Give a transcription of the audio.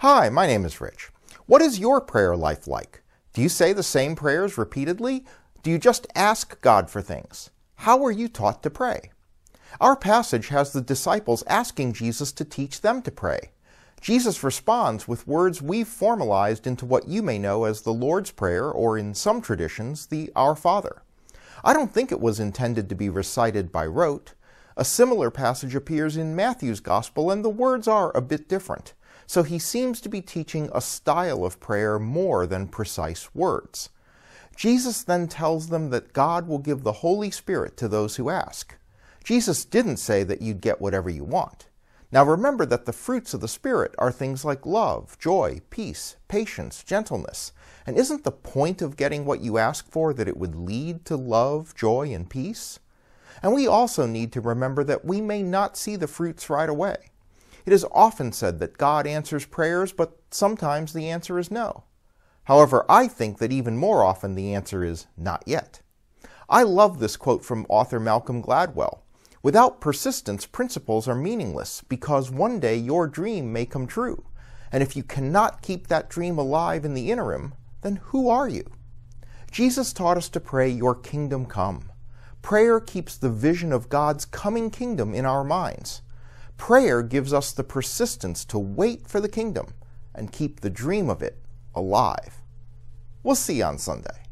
Hi, my name is Rich. What is your prayer life like? Do you say the same prayers repeatedly? Do you just ask God for things? How were you taught to pray? Our passage has the disciples asking Jesus to teach them to pray. Jesus responds with words we've formalized into what you may know as the Lord's Prayer, or in some traditions, the Our Father. I don't think it was intended to be recited by rote. A similar passage appears in Matthew's Gospel, and the words are a bit different. So he seems to be teaching a style of prayer more than precise words. Jesus then tells them that God will give the Holy Spirit to those who ask. Jesus didn't say that you'd get whatever you want. Now remember that the fruits of the Spirit are things like love, joy, peace, patience, gentleness. And isn't the point of getting what you ask for that it would lead to love, joy, and peace? And we also need to remember that we may not see the fruits right away. It is often said that God answers prayers, but sometimes the answer is no. However, I think that even more often the answer is not yet. I love this quote from author Malcolm Gladwell. Without persistence, principles are meaningless because one day your dream may come true. And if you cannot keep that dream alive in the interim, then who are you? Jesus taught us to pray, Your kingdom come. Prayer keeps the vision of God's coming kingdom in our minds. Prayer gives us the persistence to wait for the kingdom and keep the dream of it alive. We'll see you on Sunday.